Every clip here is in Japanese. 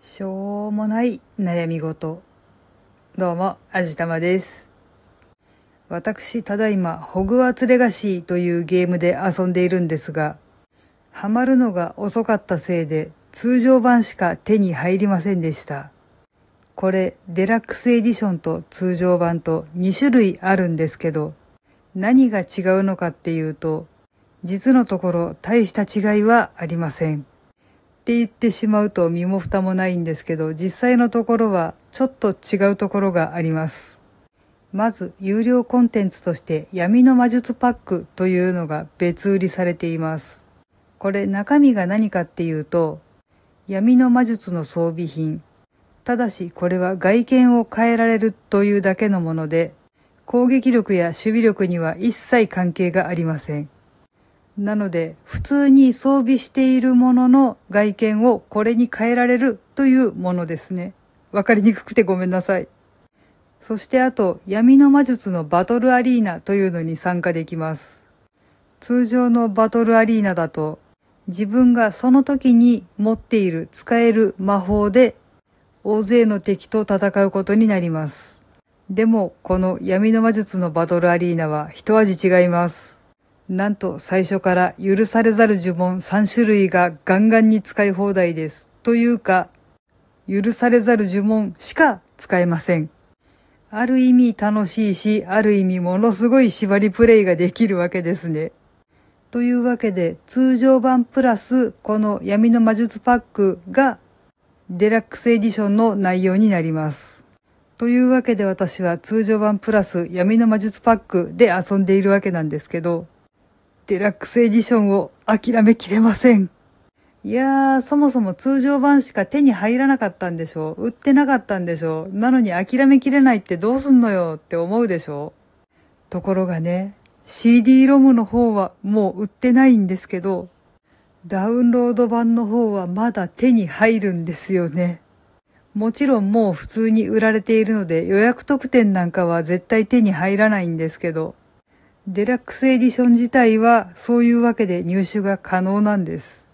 しょうもない悩み事。どうも、あじたまです。私、ただいま、ホグワーツレガシーというゲームで遊んでいるんですが、ハマるのが遅かったせいで、通常版しか手に入りませんでした。これ、デラックスエディションと通常版と2種類あるんですけど、何が違うのかっていうと、実のところ大した違いはありません。って言ってしまうと身も蓋もないんですけど、実際のところはちょっと違うところがあります。まず、有料コンテンツとして闇の魔術パックというのが別売りされています。これ中身が何かっていうと、闇の魔術の装備品。ただしこれは外見を変えられるというだけのもので、攻撃力や守備力には一切関係がありません。なので、普通に装備しているものの外見をこれに変えられるというものですね。わかりにくくてごめんなさい。そしてあと、闇の魔術のバトルアリーナというのに参加できます。通常のバトルアリーナだと、自分がその時に持っている使える魔法で大勢の敵と戦うことになります。でも、この闇の魔術のバトルアリーナは一味違います。なんと最初から許されざる呪文3種類がガンガンに使い放題です。というか、許されざる呪文しか使えません。ある意味楽しいし、ある意味ものすごい縛りプレイができるわけですね。というわけで、通常版プラスこの闇の魔術パックがデラックスエディションの内容になります。というわけで私は通常版プラス闇の魔術パックで遊んでいるわけなんですけど、デラックスエディションを諦めきれません。いやー、そもそも通常版しか手に入らなかったんでしょう売ってなかったんでしょうなのに諦めきれないってどうすんのよって思うでしょうところがね、CD ロムの方はもう売ってないんですけど、ダウンロード版の方はまだ手に入るんですよね。もちろんもう普通に売られているので予約特典なんかは絶対手に入らないんですけど、デラックスエディション自体はそういうわけで入手が可能なんです。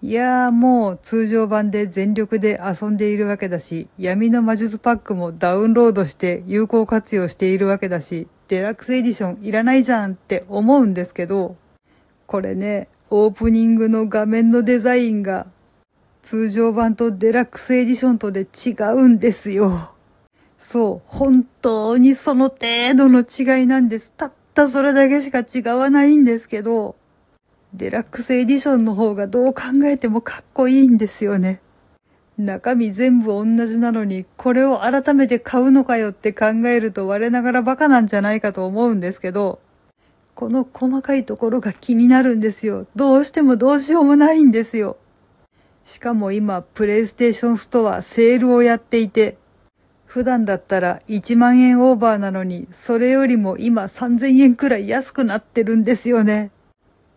いやーもう通常版で全力で遊んでいるわけだし、闇の魔術パックもダウンロードして有効活用しているわけだし、デラックスエディションいらないじゃんって思うんですけど、これね、オープニングの画面のデザインが通常版とデラックスエディションとで違うんですよ。そう、本当にその程度の違いなんです。たったそれだけしか違わないんですけど、デラックスエディションの方がどう考えてもかっこいいんですよね。中身全部同じなのに、これを改めて買うのかよって考えると我ながらバカなんじゃないかと思うんですけど、この細かいところが気になるんですよ。どうしてもどうしようもないんですよ。しかも今、プレイステーションストアセールをやっていて、普段だったら1万円オーバーなのに、それよりも今3000円くらい安くなってるんですよね。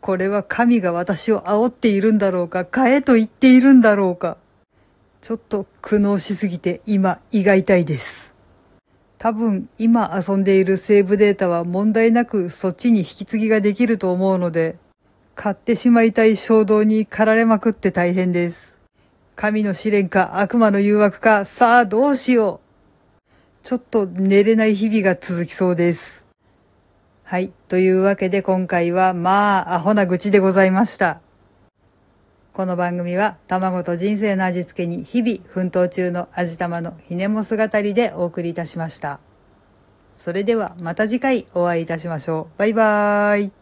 これは神が私を煽っているんだろうか、買えと言っているんだろうか。ちょっと苦悩しすぎて今胃が痛いです。多分今遊んでいるセーブデータは問題なくそっちに引き継ぎができると思うので、買ってしまいたい衝動に駆られまくって大変です。神の試練か悪魔の誘惑か、さあどうしよう。ちょっと寝れない日々が続きそうです。はい。というわけで今回はまあアホな愚痴でございました。この番組は卵と人生の味付けに日々奮闘中の味玉のひねも姿りでお送りいたしました。それではまた次回お会いいたしましょう。バイバーイ。